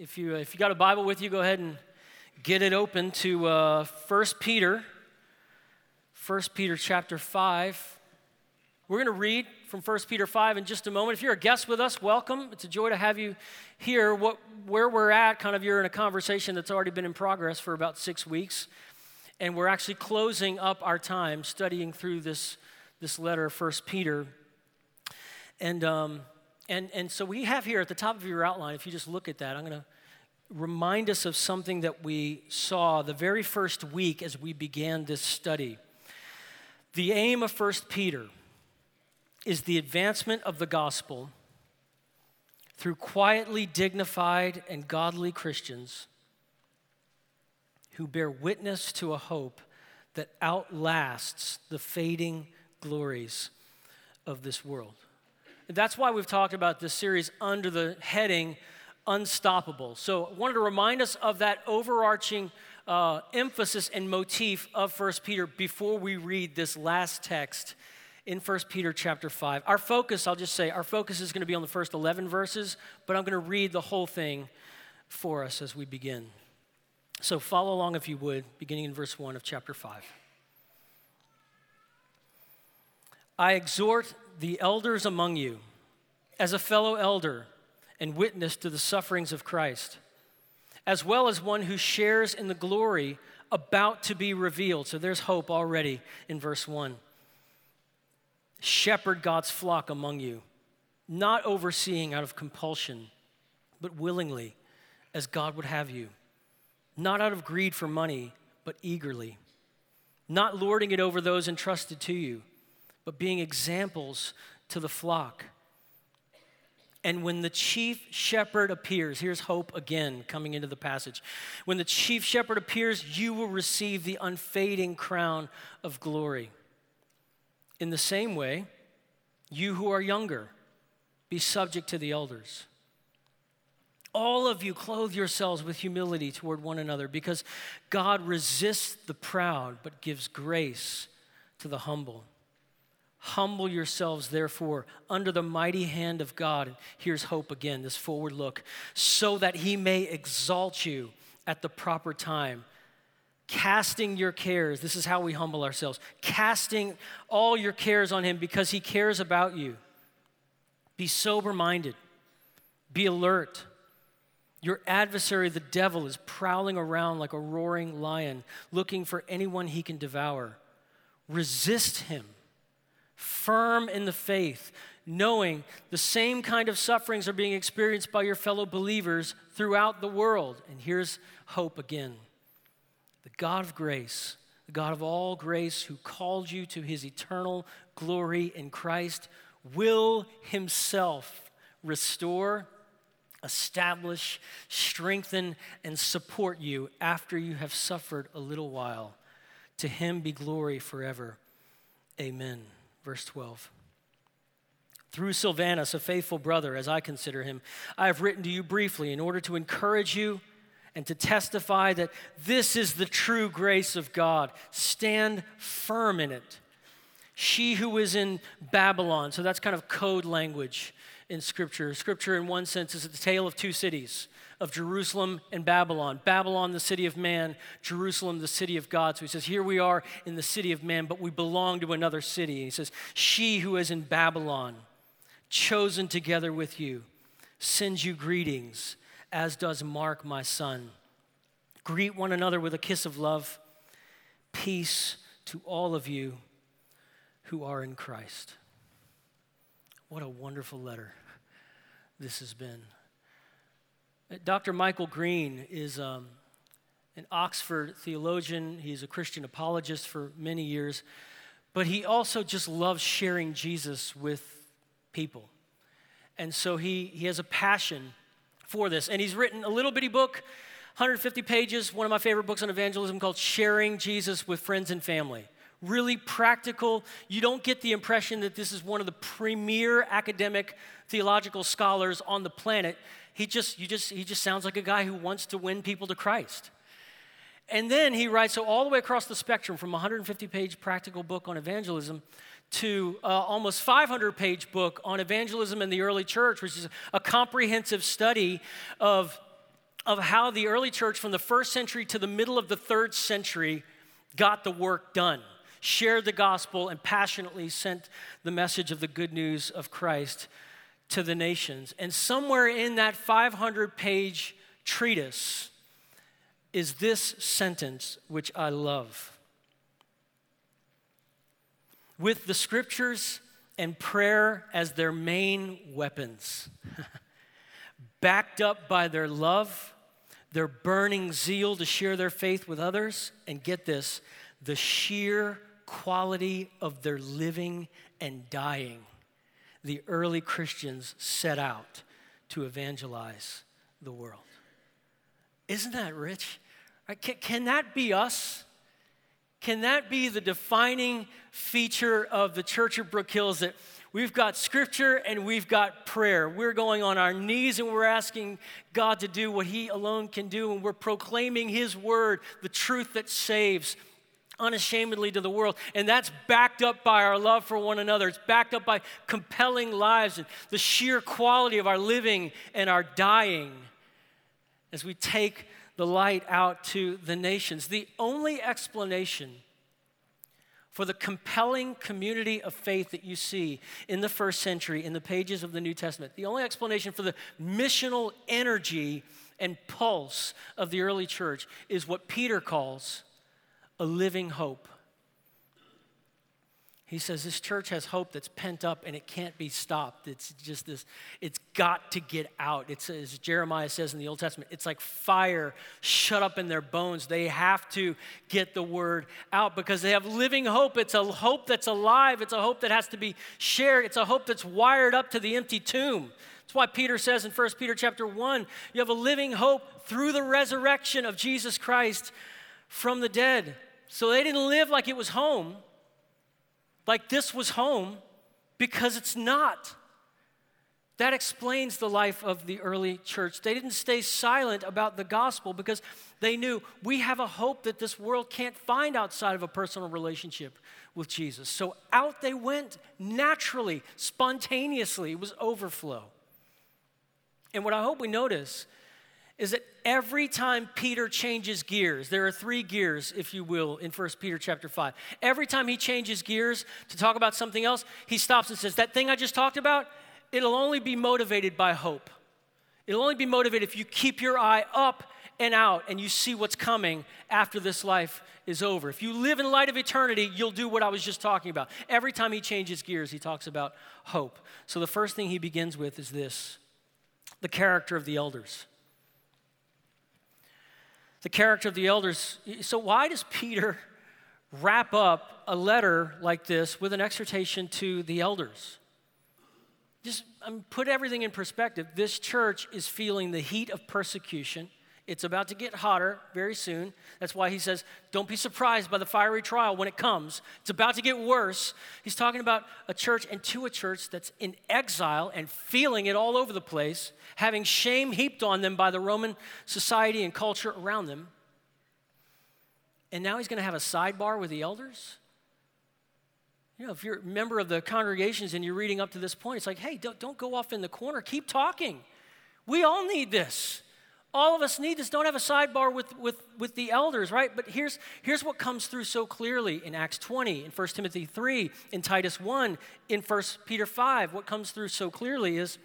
If you, if you got a Bible with you, go ahead and get it open to uh, 1 Peter, 1 Peter chapter 5. We're going to read from 1 Peter 5 in just a moment. If you're a guest with us, welcome. It's a joy to have you here. What, where we're at, kind of, you're in a conversation that's already been in progress for about six weeks. And we're actually closing up our time studying through this, this letter, 1 Peter. And um, and, and so we have here at the top of your outline, if you just look at that, I'm going to remind us of something that we saw the very first week as we began this study. The aim of 1 Peter is the advancement of the gospel through quietly dignified and godly Christians who bear witness to a hope that outlasts the fading glories of this world. That's why we've talked about this series under the heading Unstoppable. So I wanted to remind us of that overarching uh, emphasis and motif of 1 Peter before we read this last text in 1 Peter chapter 5. Our focus, I'll just say, our focus is going to be on the first 11 verses, but I'm going to read the whole thing for us as we begin. So follow along if you would, beginning in verse 1 of chapter 5. I exhort the elders among you as a fellow elder and witness to the sufferings of Christ, as well as one who shares in the glory about to be revealed. So there's hope already in verse 1. Shepherd God's flock among you, not overseeing out of compulsion, but willingly, as God would have you, not out of greed for money, but eagerly, not lording it over those entrusted to you, but being examples to the flock. And when the chief shepherd appears, here's hope again coming into the passage. When the chief shepherd appears, you will receive the unfading crown of glory. In the same way, you who are younger, be subject to the elders. All of you clothe yourselves with humility toward one another because God resists the proud but gives grace to the humble. Humble yourselves, therefore, under the mighty hand of God. Here's hope again, this forward look, so that he may exalt you at the proper time. Casting your cares, this is how we humble ourselves. Casting all your cares on him because he cares about you. Be sober minded, be alert. Your adversary, the devil, is prowling around like a roaring lion, looking for anyone he can devour. Resist him firm in the faith, knowing the same kind of sufferings are being experienced by your fellow believers throughout the world. And here's hope again the God of grace, the God of all grace, who called you to his eternal glory in Christ, will himself restore, establish, strengthen, and support you after you have suffered a little while. To him be glory forever. Amen. Verse 12. Through Silvanus, a faithful brother, as I consider him, I have written to you briefly in order to encourage you and to testify that this is the true grace of God. Stand firm in it. She who is in Babylon, so that's kind of code language in Scripture. Scripture, in one sense, is the tale of two cities of Jerusalem and Babylon. Babylon, the city of man, Jerusalem, the city of God. So he says, Here we are in the city of man, but we belong to another city. And he says, She who is in Babylon, chosen together with you, sends you greetings, as does Mark, my son. Greet one another with a kiss of love. Peace to all of you who are in Christ. What a wonderful letter this has been. Dr. Michael Green is um, an Oxford theologian. He's a Christian apologist for many years, but he also just loves sharing Jesus with people. And so he, he has a passion for this. And he's written a little bitty book, 150 pages, one of my favorite books on evangelism called Sharing Jesus with Friends and Family. Really practical. You don't get the impression that this is one of the premier academic theological scholars on the planet he just, you just, he just sounds like a guy who wants to win people to Christ. And then he writes, so all the way across the spectrum from a 150 page practical book on evangelism to uh, almost 500 page book on evangelism in the early church, which is a comprehensive study of of how the early church from the first century to the middle of the third century got the work done, shared the gospel, and passionately sent the message of the good news of Christ to the nations. And somewhere in that 500 page treatise is this sentence, which I love. With the scriptures and prayer as their main weapons, backed up by their love, their burning zeal to share their faith with others, and get this, the sheer quality of their living and dying the early Christians set out to evangelize the world. Isn't that rich? Uh, can, can that be us? Can that be the defining feature of the Church of Brook Hills that we've got scripture and we've got prayer? We're going on our knees and we're asking God to do what He alone can do, and we're proclaiming His word, the truth that saves, unashamedly to the world. And that's backed up by our love for one another. It's backed up by compelling lives and the sheer quality of our living and our dying as we take the light out to the nations. The only explanation for the compelling community of faith that you see in the first century in the pages of the New Testament, the only explanation for the missional energy and pulse of the early church is what Peter calls a living hope. He says this church has hope that's pent up and it can't be stopped. It's just this, it's got to get out. It's as Jeremiah says in the Old Testament, it's like fire shut up in their bones. They have to get the word out because they have living hope. It's a hope that's alive, it's a hope that has to be shared, it's a hope that's wired up to the empty tomb. That's why Peter says in 1 Peter chapter 1, you have a living hope through the resurrection of Jesus Christ from the dead. So they didn't live like it was home, like this was home, because it's not. That explains the life of the early church. They didn't stay silent about the gospel because they knew we have a hope that this world can't find outside of a personal relationship with Jesus. So out they went naturally, spontaneously. It was overflow. And what I hope we notice is that every time Peter changes gears, there are three gears, if you will, in 1 Peter chapter 5. Every time he changes gears to talk about something else, he stops and says, That thing I just talked about, it'll only be motivated by hope. It'll only be motivated if you keep your eye up and out and you see what's coming after this life is over. If you live in light of eternity, you'll do what I was just talking about. Every time he changes gears, he talks about hope. So the first thing he begins with is this the character of the elders the character of the elders. So, why does Peter wrap up a letter like this with an exhortation to the elders? Just um, put everything in perspective. This church is feeling the heat of persecution. It's about to get hotter very soon. That's why he says, Don't be surprised by the fiery trial when it comes. It's about to get worse. He's talking about a church and to a church that's in exile and feeling it all over the place, having shame heaped on them by the Roman society and culture around them. And now he's going to have a sidebar with the elders? You know, if you're a member of the congregations and you're reading up to this point, it's like, hey, don't, don't go off in the corner. Keep talking. We all need this. All of us need this. Don't have a sidebar with, with, with the elders, right? But here's, here's what comes through so clearly in Acts 20, in 1 Timothy 3, in Titus 1, in 1 Peter 5. What comes through so clearly is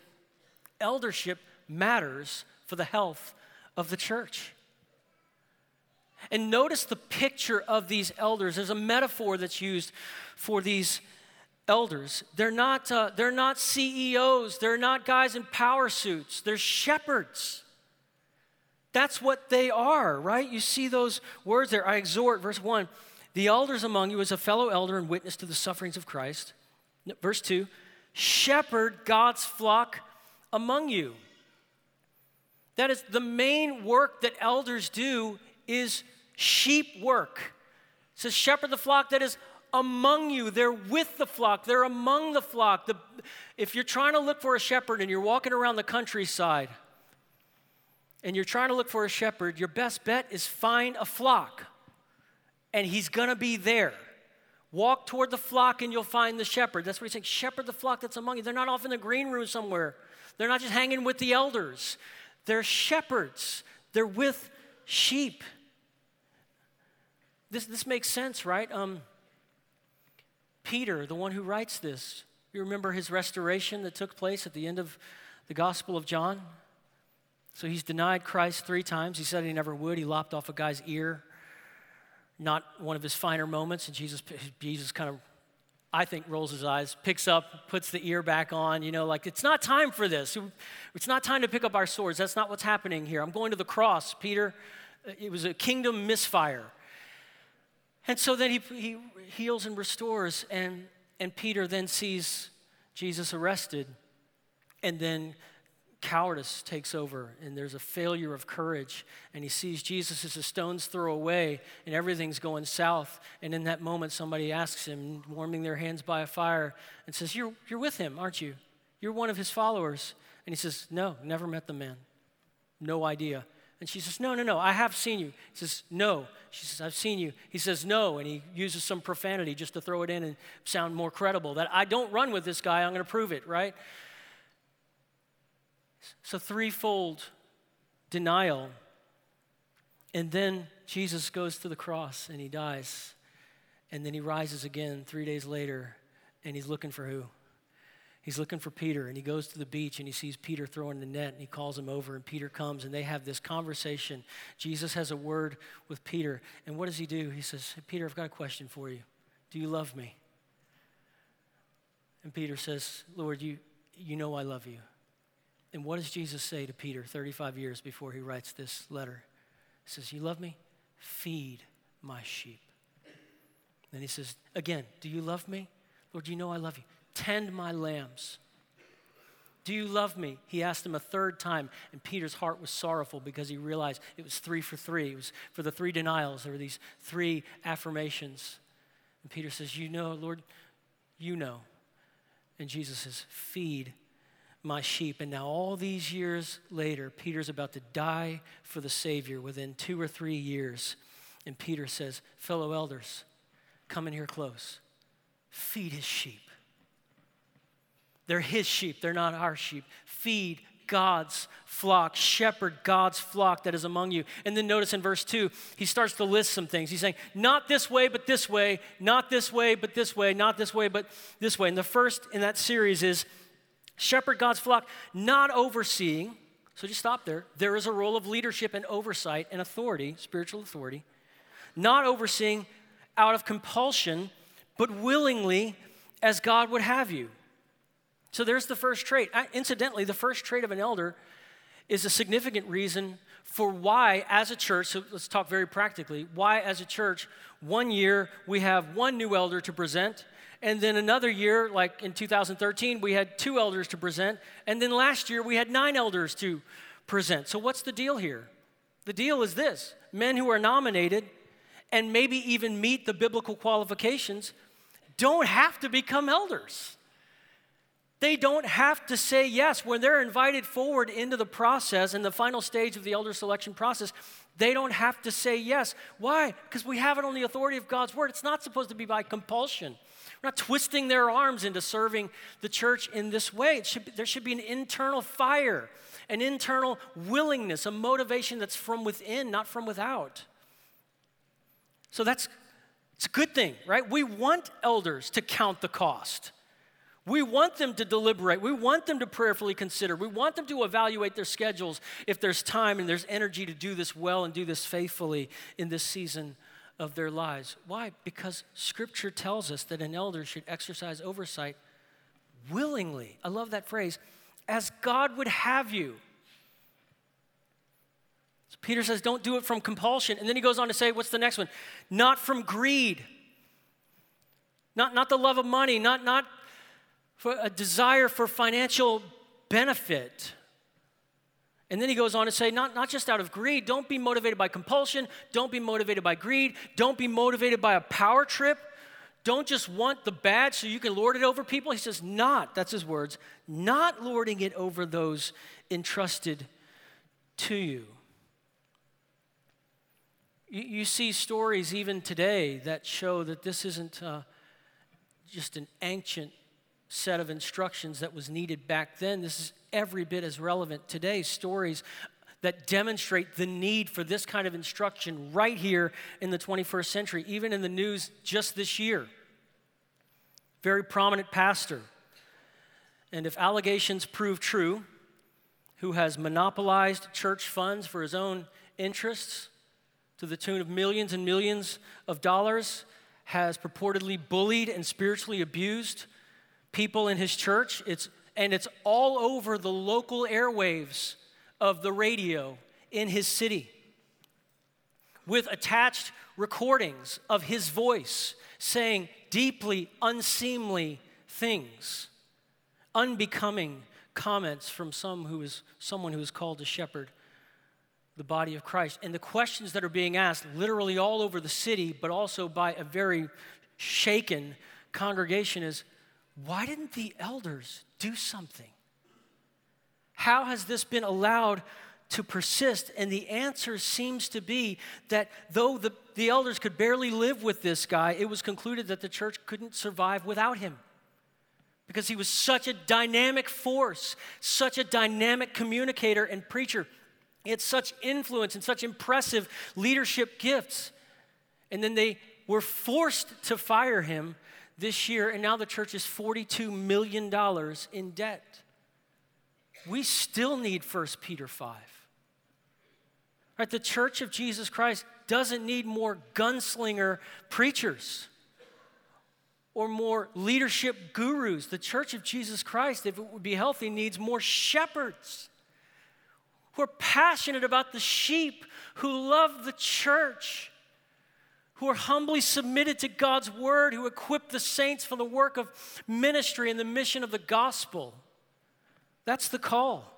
eldership matters for the health of the church. And notice the picture of these elders. There's a metaphor that's used for these elders. They're not, uh, they're not CEOs, they're not guys in power suits, they're shepherds. That's what they are, right? You see those words there. I exhort, verse 1 the elders among you as a fellow elder and witness to the sufferings of Christ. Verse 2 shepherd God's flock among you. That is the main work that elders do is sheep work. It says shepherd the flock that is among you. They're with the flock. They're among the flock. The, if you're trying to look for a shepherd and you're walking around the countryside, and you're trying to look for a shepherd, your best bet is find a flock, and he's gonna be there. Walk toward the flock, and you'll find the shepherd. That's what he's saying. Shepherd the flock that's among you. They're not off in the green room somewhere, they're not just hanging with the elders. They're shepherds. They're with sheep. This, this makes sense, right? Um, Peter, the one who writes this, you remember his restoration that took place at the end of the Gospel of John? So he's denied Christ three times. He said he never would. He lopped off a guy's ear, not one of his finer moments. And Jesus, Jesus kind of, I think, rolls his eyes, picks up, puts the ear back on. You know, like, it's not time for this. It's not time to pick up our swords. That's not what's happening here. I'm going to the cross, Peter. It was a kingdom misfire. And so then he, he heals and restores, and, and Peter then sees Jesus arrested, and then cowardice takes over, and there's a failure of courage, and he sees Jesus as a stone's throw away, and everything's going south. And in that moment, somebody asks him, warming their hands by a fire, and says, You're, you're with him, aren't you? You're one of his followers. And he says, No, never met the man. No idea. And she says, No, no, no, I have seen you. He says, No. She says, I've seen you. He says, No. And he uses some profanity just to throw it in and sound more credible that I don't run with this guy, I'm going to prove it, right? So, threefold denial. And then Jesus goes to the cross and he dies. And then he rises again three days later and he's looking for who? He's looking for Peter and he goes to the beach and he sees Peter throwing the net and he calls him over and Peter comes and they have this conversation. Jesus has a word with Peter. And what does he do? He says, hey, Peter, I've got a question for you. Do you love me? And Peter says, Lord, you, you know I love you. And what does Jesus say to Peter 35 years before he writes this letter? He says, You love me? Feed my sheep. Then he says, Again, do you love me? Lord, you know I love you. Tend my lambs. Do you love me? He asked him a third time, and Peter's heart was sorrowful because he realized it was three for three. It was for the three denials. There were these three affirmations. And Peter says, You know, Lord, you know. And Jesus says, Feed my sheep. And now, all these years later, Peter's about to die for the Savior within two or three years. And Peter says, Fellow elders, come in here close. Feed his sheep. They're his sheep, they're not our sheep. Feed God's flock, shepherd God's flock that is among you. And then notice in verse 2, he starts to list some things. He's saying, not this way, but this way, not this way, but this way, not this way, but this way. And the first in that series is shepherd God's flock, not overseeing. So just stop there. There is a role of leadership and oversight and authority, spiritual authority. Not overseeing out of compulsion, but willingly as God would have you. So there's the first trait. Incidentally, the first trait of an elder is a significant reason for why, as a church, so let's talk very practically, why, as a church, one year we have one new elder to present, and then another year, like in 2013, we had two elders to present, and then last year we had nine elders to present. So, what's the deal here? The deal is this men who are nominated and maybe even meet the biblical qualifications don't have to become elders. They don't have to say yes. When they're invited forward into the process, and the final stage of the elder selection process, they don't have to say yes. Why? Because we have it on the authority of God's word. It's not supposed to be by compulsion. We're not twisting their arms into serving the church in this way. Should be, there should be an internal fire, an internal willingness, a motivation that's from within, not from without. So that's it's a good thing, right? We want elders to count the cost. We want them to deliberate. We want them to prayerfully consider. We want them to evaluate their schedules if there's time and there's energy to do this well and do this faithfully in this season of their lives. Why? Because Scripture tells us that an elder should exercise oversight willingly. I love that phrase, as God would have you. So Peter says, don't do it from compulsion. And then he goes on to say, what's the next one? Not from greed. Not, not the love of money, not, not for a desire for financial benefit. And then he goes on to say, not, not just out of greed, don't be motivated by compulsion, don't be motivated by greed, don't be motivated by a power trip. Don't just want the bad so you can lord it over people. He says, not, that's his words, not lording it over those entrusted to you. You, you see stories even today that show that this isn't uh, just an ancient set of instructions that was needed back then. This is every bit as relevant today. Stories that demonstrate the need for this kind of instruction right here in the 21st century, even in the news just this year. Very prominent pastor. And if allegations prove true, who has monopolized church funds for his own interests to the tune of millions and millions of dollars, has purportedly bullied and spiritually abused people in his church. It's, and it's all over the local airwaves of the radio in his city with attached recordings of his voice saying deeply unseemly things, unbecoming comments from some who is someone who is called to shepherd the body of Christ. And the questions that are being asked literally all over the city, but also by a very shaken congregation is why didn't the elders do something? How has this been allowed to persist? And the answer seems to be that though the, the elders could barely live with this guy, it was concluded that the church couldn't survive without him. Because he was such a dynamic force, such a dynamic communicator and preacher. He had such influence and such impressive leadership gifts. And then they were forced to fire him this year, and now the church is $42 million in debt we still need 1 Peter 5. Right? The church of Jesus Christ doesn't need more gunslinger preachers or more leadership gurus. The church of Jesus Christ, if it would be healthy, needs more shepherds who are passionate about the sheep, who love the church, who are humbly submitted to God's word, who equip the saints for the work of ministry and the mission of the gospel. That's the call.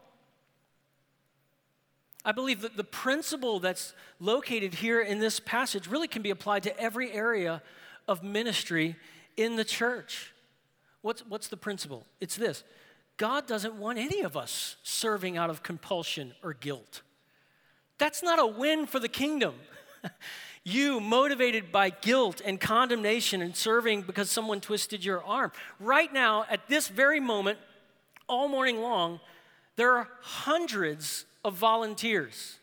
I believe that the principle that's located here in this passage really can be applied to every area of ministry in the church. What's, what's the principle? It's this God doesn't want any of us serving out of compulsion or guilt. That's not a win for the kingdom. you, motivated by guilt and condemnation and serving because someone twisted your arm. Right now, at this very moment, all morning long, there are hundreds of volunteers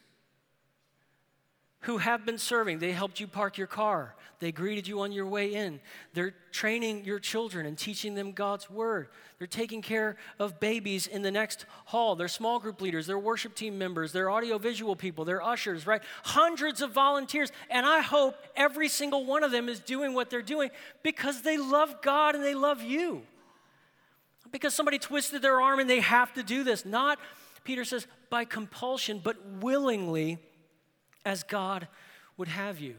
who have been serving. They helped you park your car. They greeted you on your way in. They're training your children and teaching them God's word. They're taking care of babies in the next hall. They're small group leaders, they're worship team members, they're audiovisual people, they're ushers, right? Hundreds of volunteers. And I hope every single one of them is doing what they're doing because they love God and they love you because somebody twisted their arm and they have to do this. Not, Peter says, by compulsion, but willingly as God would have you.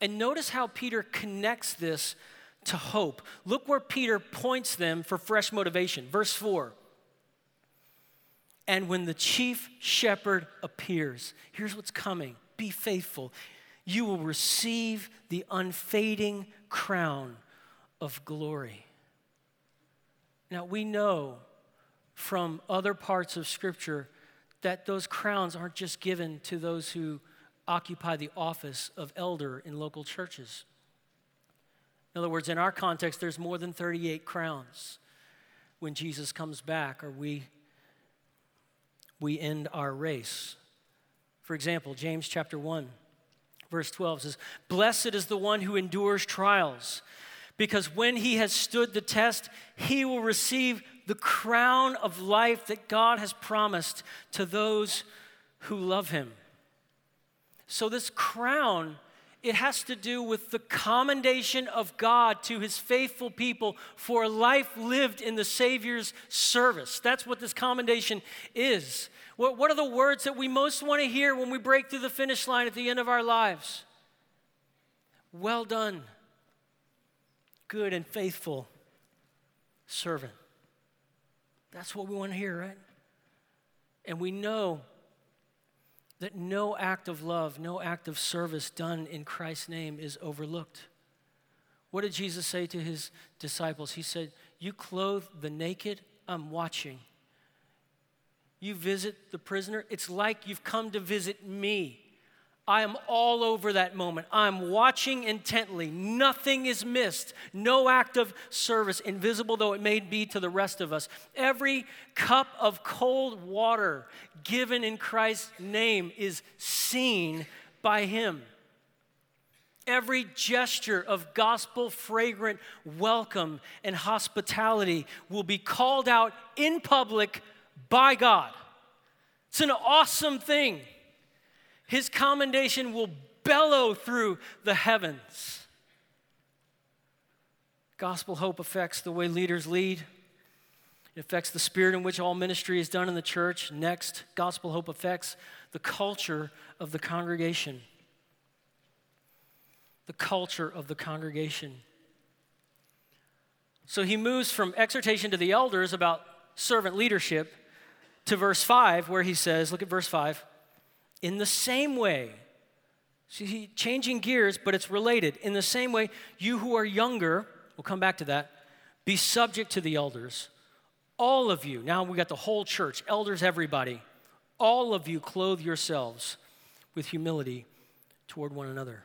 And notice how Peter connects this to hope. Look where Peter points them for fresh motivation. Verse 4. And when the chief shepherd appears, here's what's coming be faithful. You will receive the unfading crown of glory. Now, we know from other parts of Scripture that those crowns aren't just given to those who occupy the office of elder in local churches. In other words, in our context, there's more than 38 crowns when Jesus comes back or we, we end our race. For example, James chapter 1, verse 12 says, Blessed is the one who endures trials because when he has stood the test, he will receive the crown of life that God has promised to those who love him. So, this crown, it has to do with the commendation of God to his faithful people for a life lived in the Savior's service. That's what this commendation is. What, what are the words that we most want to hear when we break through the finish line at the end of our lives? Well done good and faithful servant. That's what we want to hear, right? And we know that no act of love, no act of service done in Christ's name is overlooked. What did Jesus say to his disciples? He said, You clothe the naked, I'm watching. You visit the prisoner, it's like you've come to visit me. I am all over that moment. I'm watching intently. Nothing is missed. No act of service, invisible though it may be to the rest of us. Every cup of cold water given in Christ's name is seen by Him. Every gesture of gospel fragrant welcome and hospitality will be called out in public by God. It's an awesome thing. His commendation will bellow through the heavens. Gospel hope affects the way leaders lead. It affects the spirit in which all ministry is done in the church. Next, gospel hope affects the culture of the congregation. The culture of the congregation. So he moves from exhortation to the elders about servant leadership to verse 5, where he says, Look at verse 5. In the same way, see, changing gears, but it's related. In the same way, you who are younger, we'll come back to that, be subject to the elders. All of you, now we got the whole church, elders, everybody, all of you clothe yourselves with humility toward one another.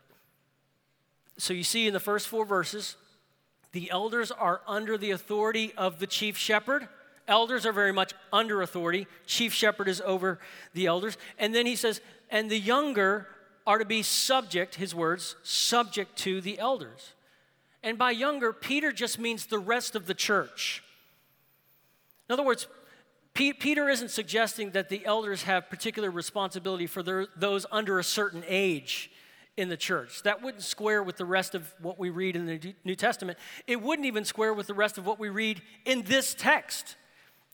So you see in the first four verses, the elders are under the authority of the chief shepherd. Elders are very much under authority. Chief shepherd is over the elders. And then he says, and the younger are to be subject, his words, subject to the elders. And by younger, Peter just means the rest of the church. In other words, Peter isn't suggesting that the elders have particular responsibility for their, those under a certain age in the church. That wouldn't square with the rest of what we read in the New Testament. It wouldn't even square with the rest of what we read in this text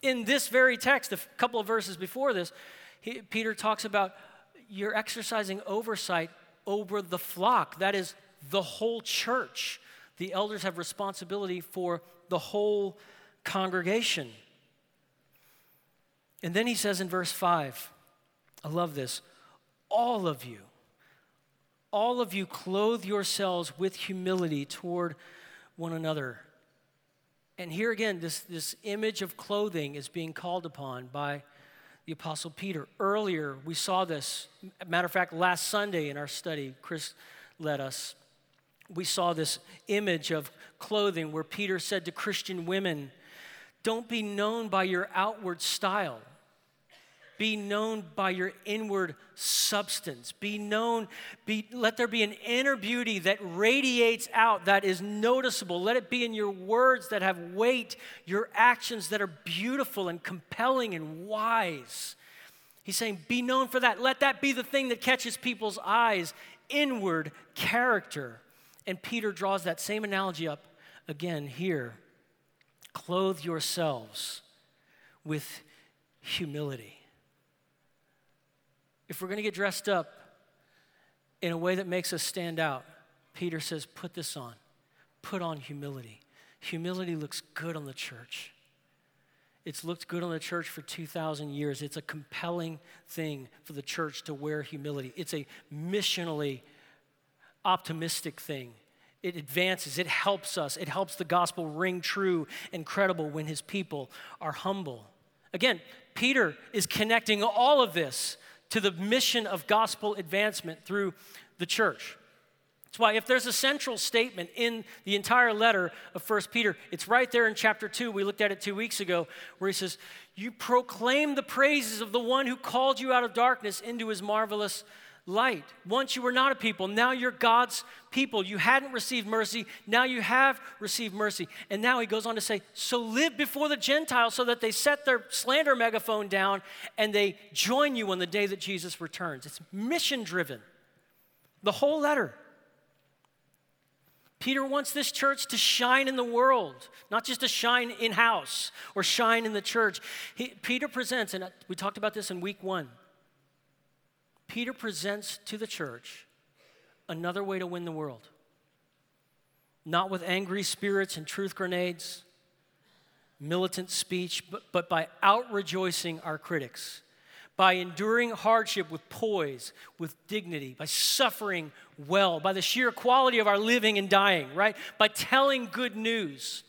in this very text, a couple of verses before this, he, Peter talks about you're exercising oversight over the flock. That is the whole church. The elders have responsibility for the whole congregation. And then he says in verse 5, I love this, all of you, all of you clothe yourselves with humility toward one another. And here again, this, this image of clothing is being called upon by the Apostle Peter. Earlier, we saw this. Matter of fact, last Sunday in our study, Chris led us. We saw this image of clothing where Peter said to Christian women, Don't be known by your outward style be known by your inward substance. Be known, be, let there be an inner beauty that radiates out, that is noticeable. Let it be in your words that have weight, your actions that are beautiful and compelling and wise. He's saying, be known for that. Let that be the thing that catches people's eyes inward character. And Peter draws that same analogy up again here. Clothe yourselves with humility if we're going to get dressed up in a way that makes us stand out, Peter says, put this on. Put on humility. Humility looks good on the church. It's looked good on the church for 2,000 years. It's a compelling thing for the church to wear humility. It's a missionally optimistic thing. It advances, it helps us, it helps the gospel ring true and credible when his people are humble. Again, Peter is connecting all of this to the mission of gospel advancement through the church. That's why if there's a central statement in the entire letter of First Peter, it's right there in chapter 2. We looked at it two weeks ago, where he says, You proclaim the praises of the one who called you out of darkness into his marvelous light. Once you were not a people, now you're God's people. You hadn't received mercy, now you have received mercy. And now he goes on to say, So live before the Gentiles so that they set their slander megaphone down and they join you on the day that Jesus returns. It's mission driven. The whole letter. Peter wants this church to shine in the world, not just to shine in house or shine in the church. He, Peter presents, and we talked about this in week one. Peter presents to the church another way to win the world. Not with angry spirits and truth grenades, militant speech, but, but by out rejoicing our critics, by enduring hardship with poise, with dignity, by suffering well, by the sheer quality of our living and dying, right? By telling good news,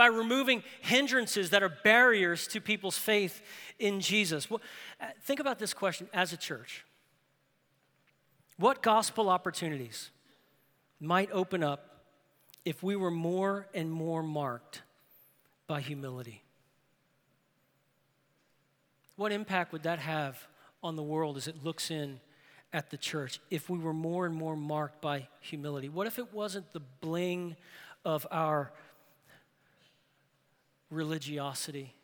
by removing hindrances that are barriers to people's faith in Jesus. Well, uh, think about this question as a church. What gospel opportunities might open up if we were more and more marked by humility? What impact would that have on the world as it looks in at the church if we were more and more marked by humility? What if it wasn't the bling of our religiosity?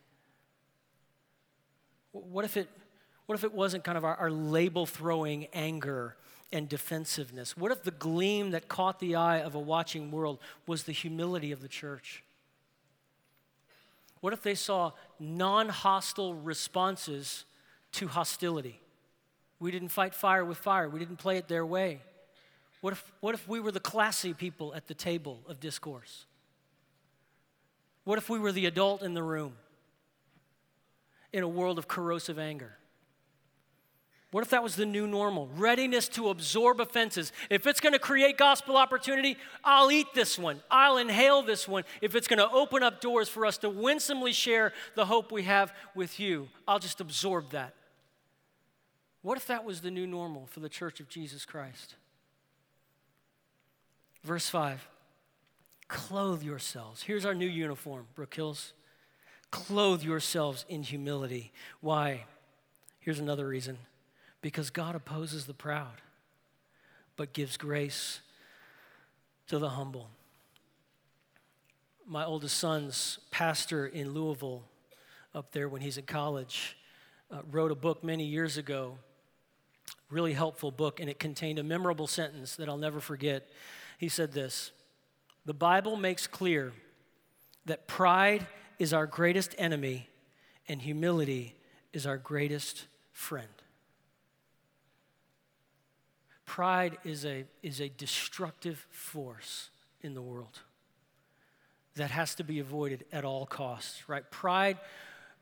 What if it, what if it wasn't kind of our, our label throwing anger and defensiveness? What if the gleam that caught the eye of a watching world was the humility of the church? What if they saw non hostile responses to hostility? We didn't fight fire with fire, we didn't play it their way. What if, what if we were the classy people at the table of discourse? What if we were the adult in the room in a world of corrosive anger? What if that was the new normal? Readiness to absorb offenses. If it's going to create gospel opportunity, I'll eat this one. I'll inhale this one. If it's going to open up doors for us to winsomely share the hope we have with you, I'll just absorb that. What if that was the new normal for the church of Jesus Christ? Verse 5 Clothe yourselves. Here's our new uniform, Brook Hills. Clothe yourselves in humility. Why? Here's another reason because God opposes the proud, but gives grace to the humble. My oldest son's pastor in Louisville, up there when he's in college, uh, wrote a book many years ago really helpful book, and it contained a memorable sentence that I'll never forget. He said this The Bible makes clear that pride is our greatest enemy and humility is our greatest friend. Pride is a, is a destructive force in the world that has to be avoided at all costs, right? Pride,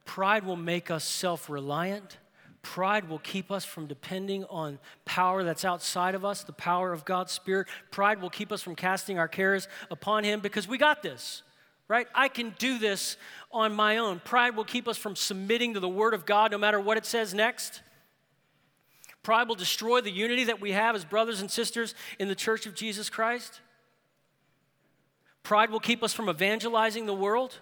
pride will make us self reliant. Pride will keep us from depending on power that's outside of us, the power of God's Spirit. Pride will keep us from casting our cares upon Him because we got this, right? I can do this on my own. Pride will keep us from submitting to the Word of God no matter what it says next. Pride will destroy the unity that we have as brothers and sisters in the church of Jesus Christ. Pride will keep us from evangelizing the world.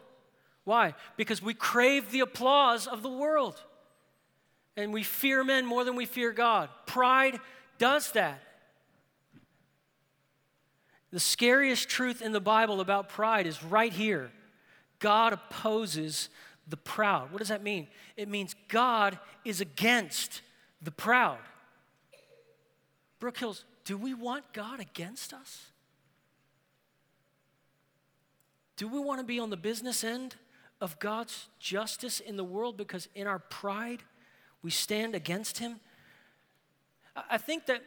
Why? Because we crave the applause of the world and we fear men more than we fear God. Pride does that. The scariest truth in the Bible about pride is right here God opposes the proud. What does that mean? It means God is against the proud. Brook Hills, do we want God against us? Do we want to be on the business end of God's justice in the world because in our pride we stand against him. I think that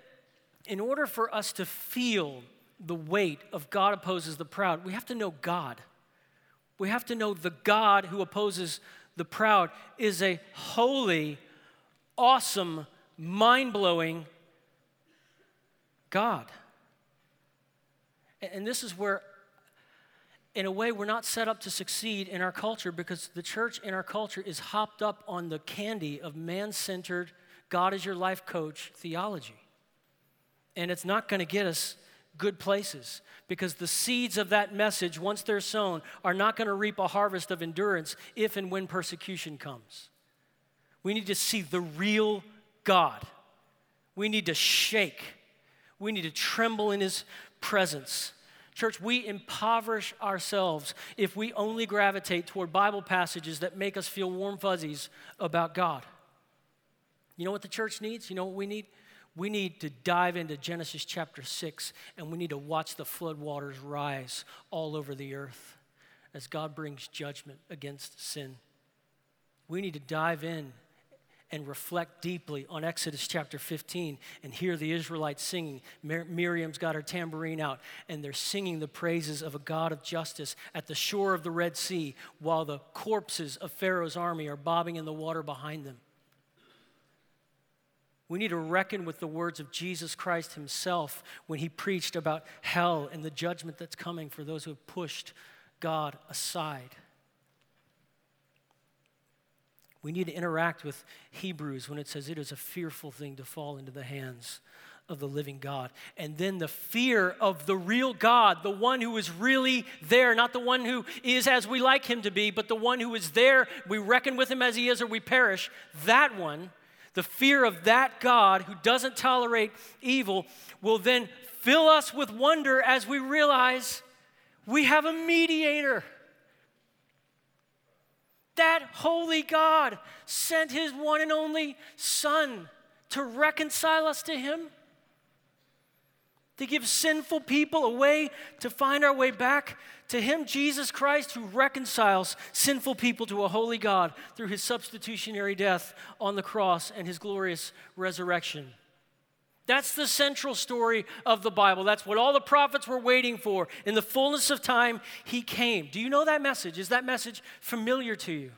in order for us to feel the weight of God opposes the proud, we have to know God. We have to know the God who opposes the proud is a holy, awesome, mind blowing God. And this is where in a way, we're not set up to succeed in our culture because the church in our culture is hopped up on the candy of man centered, God is your life coach theology. And it's not going to get us good places because the seeds of that message, once they're sown, are not going to reap a harvest of endurance if and when persecution comes. We need to see the real God. We need to shake. We need to tremble in his presence. Church, we impoverish ourselves if we only gravitate toward Bible passages that make us feel warm fuzzies about God. You know what the church needs? You know what we need? We need to dive into Genesis chapter 6 and we need to watch the floodwaters rise all over the earth as God brings judgment against sin. We need to dive in and reflect deeply on Exodus chapter 15 and hear the Israelites singing. Mir- Miriam's got her tambourine out, and they're singing the praises of a God of justice at the shore of the Red Sea while the corpses of Pharaoh's army are bobbing in the water behind them. We need to reckon with the words of Jesus Christ himself when he preached about hell and the judgment that's coming for those who have pushed God aside. We need to interact with Hebrews when it says it is a fearful thing to fall into the hands of the living God. And then the fear of the real God, the one who is really there, not the one who is as we like him to be, but the one who is there. We reckon with him as he is or we perish. That one, the fear of that God who doesn't tolerate evil, will then fill us with wonder as we realize we have a mediator. That holy God sent his one and only Son to reconcile us to him to give sinful people a way to find our way back to Him, Jesus Christ, who reconciles sinful people to a holy God through His substitutionary death on the cross and His glorious resurrection. That's the central story of the Bible. That's what all the prophets were waiting for. In the fullness of time, He came. Do you know that message? Is that message familiar to you?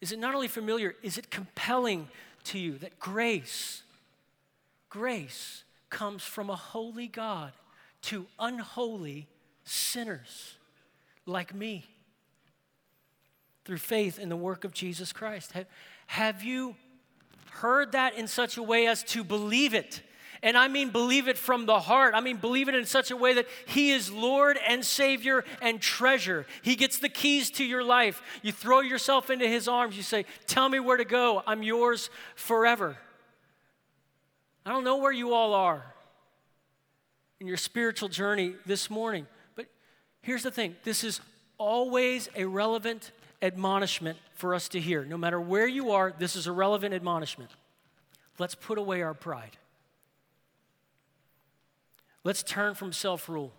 Is it not only familiar, is it compelling to you that grace, grace, comes from a holy God to unholy sinners like me through faith in the work of Jesus Christ. Have, have you heard that in such a way as to believe it? And I mean believe it from the heart. I mean believe it in such a way that He is Lord and Savior and treasure. He gets the keys to your life. You throw yourself into His arms. You say, Tell me where to go. I'm yours forever. I don't know where you all are in your spiritual journey this morning, but here's the thing this is always a relevant admonishment for us to hear. No matter where you are, this is a relevant admonishment. Let's put away our pride. Let's turn from self rule.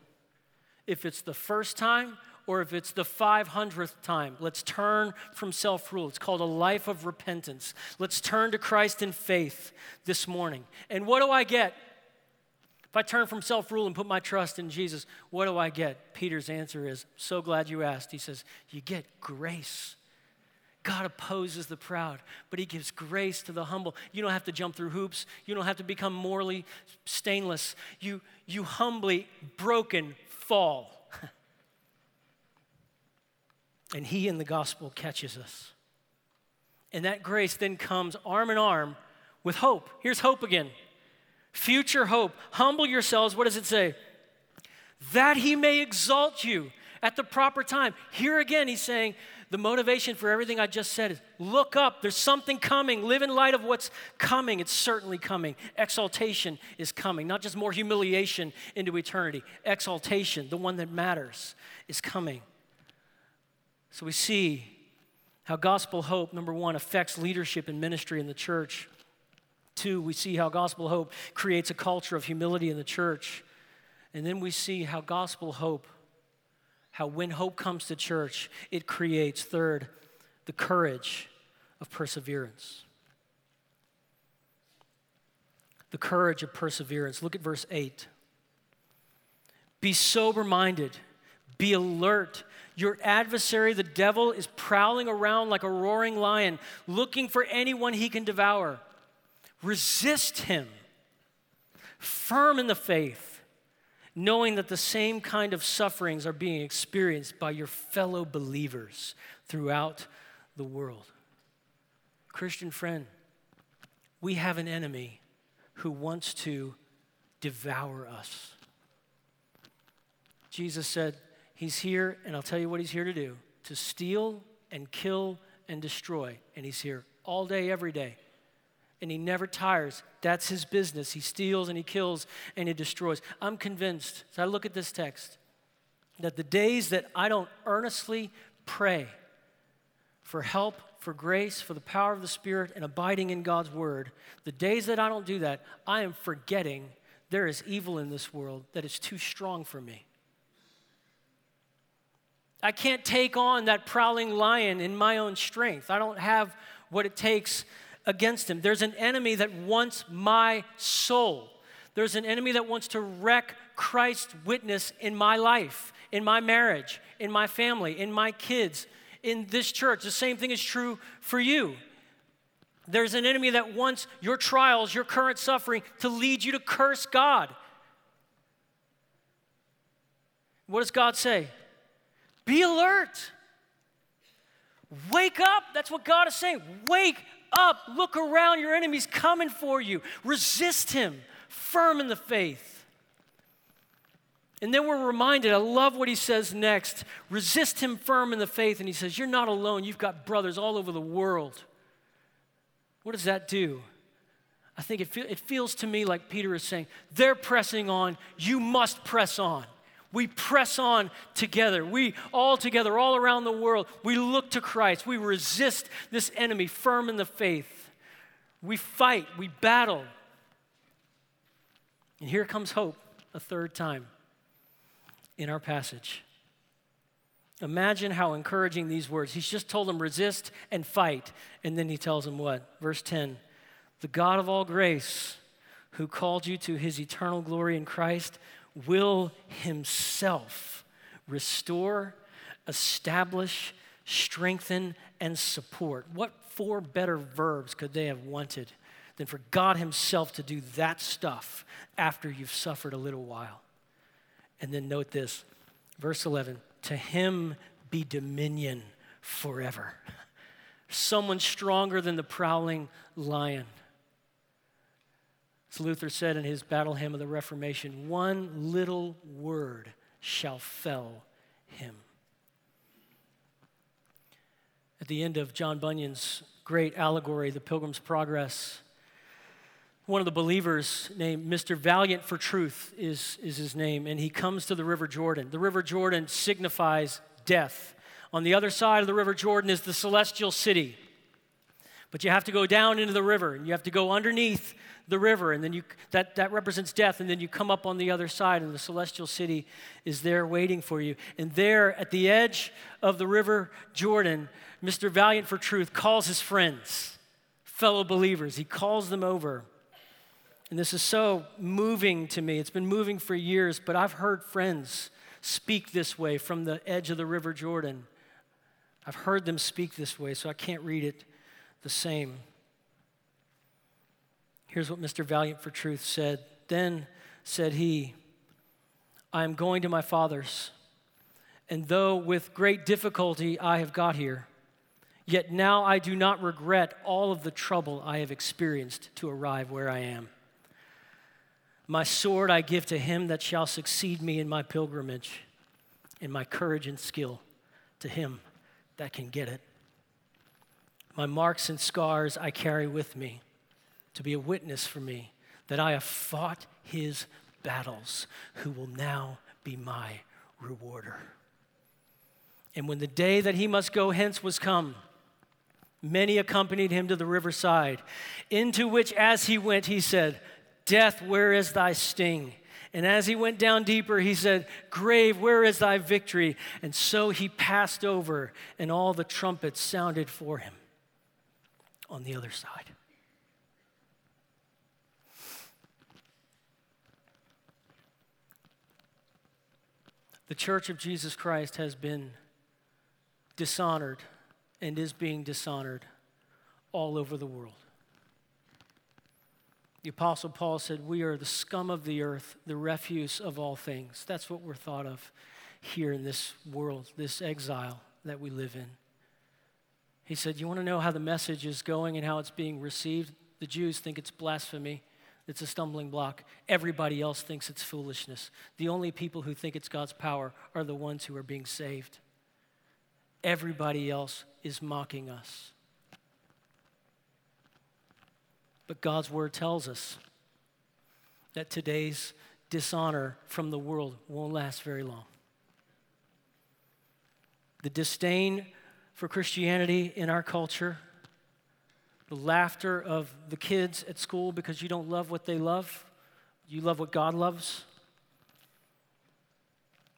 If it's the first time or if it's the 500th time. Let's turn from self rule. It's called a life of repentance. Let's turn to Christ in faith this morning. And what do I get? If I turn from self rule and put my trust in Jesus, what do I get? Peter's answer is so glad you asked. He says, You get grace. God opposes the proud, but He gives grace to the humble. You don't have to jump through hoops. You don't have to become morally stainless. You, you humbly, broken, fall. And he in the gospel catches us. And that grace then comes arm in arm with hope. Here's hope again future hope. Humble yourselves. What does it say? That he may exalt you at the proper time. Here again, he's saying the motivation for everything I just said is look up. There's something coming. Live in light of what's coming. It's certainly coming. Exaltation is coming, not just more humiliation into eternity. Exaltation, the one that matters, is coming. So we see how gospel hope, number one, affects leadership and ministry in the church. Two, we see how gospel hope creates a culture of humility in the church. And then we see how gospel hope, how when hope comes to church, it creates, third, the courage of perseverance. The courage of perseverance. Look at verse 8. Be sober minded, be alert your adversary, the devil, is prowling around like a roaring lion, looking for anyone he can devour. Resist him, firm in the faith, knowing that the same kind of sufferings are being experienced by your fellow believers throughout the world. Christian friend, we have an enemy who wants to devour us. Jesus said, He's here, and I'll tell you what he's here to do to steal and kill and destroy. And he's here all day, every day. And he never tires. That's his business. He steals and he kills and he destroys. I'm convinced, as I look at this text, that the days that I don't earnestly pray for help, for grace, for the power of the Spirit, and abiding in God's word, the days that I don't do that, I am forgetting there is evil in this world that is too strong for me. I can't take on that prowling lion in my own strength. I don't have what it takes against him. There's an enemy that wants my soul. There's an enemy that wants to wreck Christ's witness in my life, in my marriage, in my family, in my kids, in this church. The same thing is true for you. There's an enemy that wants your trials, your current suffering, to lead you to curse God. What does God say? Be alert. Wake up. That's what God is saying. Wake up, look around. Your enemy's coming for you. Resist him, firm in the faith. And then we're reminded, I love what he says next resist him firm in the faith. And he says, You're not alone. You've got brothers all over the world. What does that do? I think it, feel, it feels to me like Peter is saying, They're pressing on. You must press on. We press on together. We all together, all around the world, we look to Christ. We resist this enemy firm in the faith. We fight, we battle. And here comes hope a third time in our passage. Imagine how encouraging these words. He's just told them resist and fight. And then he tells them what? Verse 10 The God of all grace, who called you to his eternal glory in Christ, will himself restore, establish, strengthen, and support. What four better verbs could they have wanted than for God himself to do that stuff after you've suffered a little while? And then note this, verse 11 to him be dominion forever. Someone stronger than the prowling lion. As Luther said in his battle hymn of the Reformation, one little word shall fell him. At the end of John Bunyan's great allegory, The Pilgrim's Progress, one of the believers named Mr. Valiant for Truth is, is his name, and he comes to the River Jordan. The River Jordan signifies death. On the other side of the River Jordan is the celestial city. But you have to go down into the river, and you have to go underneath the river, and then you, that, that represents death, and then you come up on the other side, and the celestial city is there waiting for you. And there at the edge of the river Jordan, Mr. Valiant for Truth calls his friends, fellow believers. He calls them over. And this is so moving to me. It's been moving for years, but I've heard friends speak this way from the edge of the River Jordan. I've heard them speak this way, so I can't read it the same. Here's what Mr. Valiant for Truth said. Then said he, I am going to my father's, and though with great difficulty I have got here, yet now I do not regret all of the trouble I have experienced to arrive where I am. My sword I give to him that shall succeed me in my pilgrimage, and my courage and skill to him that can get it. My marks and scars I carry with me to be a witness for me that I have fought his battles, who will now be my rewarder. And when the day that he must go hence was come, many accompanied him to the riverside, into which as he went, he said, Death, where is thy sting? And as he went down deeper, he said, Grave, where is thy victory? And so he passed over, and all the trumpets sounded for him on the other side. The church of Jesus Christ has been dishonored and is being dishonored all over the world. The Apostle Paul said, We are the scum of the earth, the refuse of all things. That's what we're thought of here in this world, this exile that we live in. He said, You want to know how the message is going and how it's being received? The Jews think it's blasphemy. It's a stumbling block. Everybody else thinks it's foolishness. The only people who think it's God's power are the ones who are being saved. Everybody else is mocking us. But God's word tells us that today's dishonor from the world won't last very long. The disdain for Christianity in our culture the laughter of the kids at school because you don't love what they love. You love what God loves.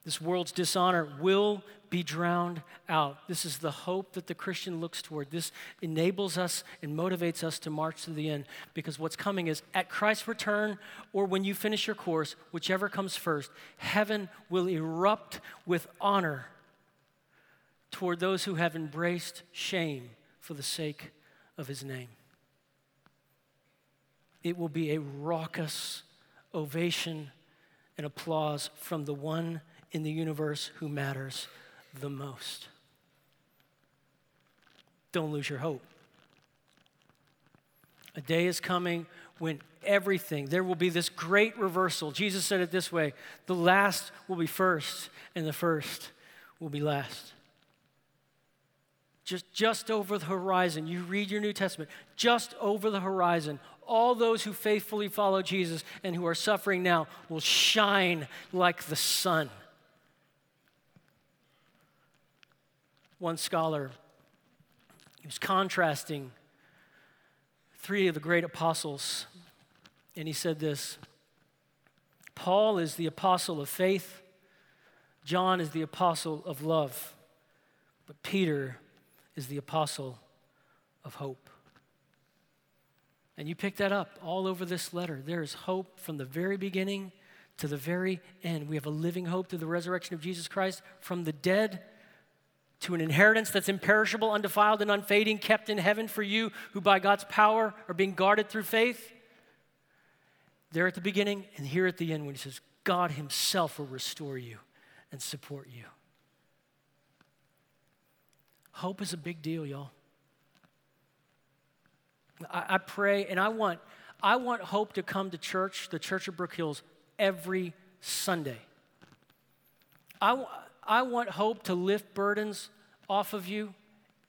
This world's dishonor will be drowned out. This is the hope that the Christian looks toward. This enables us and motivates us to march to the end because what's coming is at Christ's return or when you finish your course, whichever comes first, heaven will erupt with honor toward those who have embraced shame for the sake of his name. It will be a raucous ovation and applause from the one in the universe who matters the most. Don't lose your hope. A day is coming when everything, there will be this great reversal. Jesus said it this way the last will be first, and the first will be last. Just, just over the horizon, you read your New Testament, just over the horizon, all those who faithfully follow Jesus and who are suffering now will shine like the sun. One scholar, he was contrasting three of the great apostles, and he said this Paul is the apostle of faith, John is the apostle of love, but Peter is the apostle of hope. And you pick that up all over this letter. There is hope from the very beginning to the very end. We have a living hope through the resurrection of Jesus Christ from the dead to an inheritance that's imperishable, undefiled, and unfading, kept in heaven for you who by God's power are being guarded through faith. There at the beginning and here at the end when he says, God Himself will restore you and support you. Hope is a big deal, y'all. I, I pray and I want, I want hope to come to church, the Church of Brook Hills, every Sunday. I, I want hope to lift burdens off of you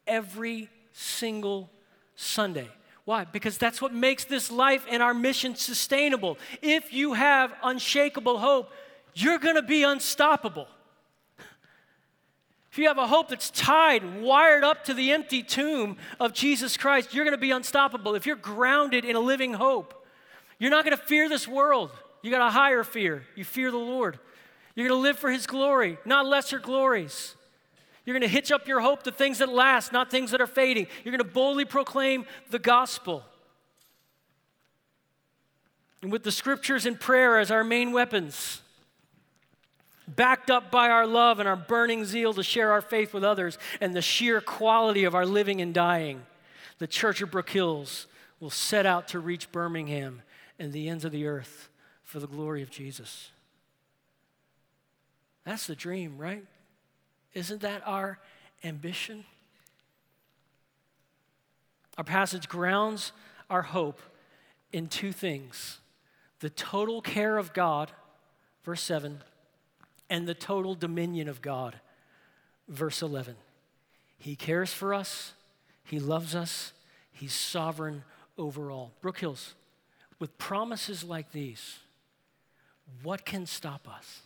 every single Sunday. Why? Because that's what makes this life and our mission sustainable. If you have unshakable hope, you're going to be unstoppable. If you have a hope that's tied, wired up to the empty tomb of Jesus Christ, you're going to be unstoppable. If you're grounded in a living hope, you're not going to fear this world. You got a higher fear. You fear the Lord. You're going to live for His glory, not lesser glories. You're going to hitch up your hope to things that last, not things that are fading. You're going to boldly proclaim the gospel. And with the scriptures and prayer as our main weapons, backed up by our love and our burning zeal to share our faith with others and the sheer quality of our living and dying, the Church of Brook Hills will set out to reach Birmingham and the ends of the earth for the glory of Jesus. That's the dream, right? Isn't that our ambition? Our passage grounds our hope in two things the total care of God, verse 7, and the total dominion of God, verse 11. He cares for us, He loves us, He's sovereign over all. Brook Hills, with promises like these, what can stop us?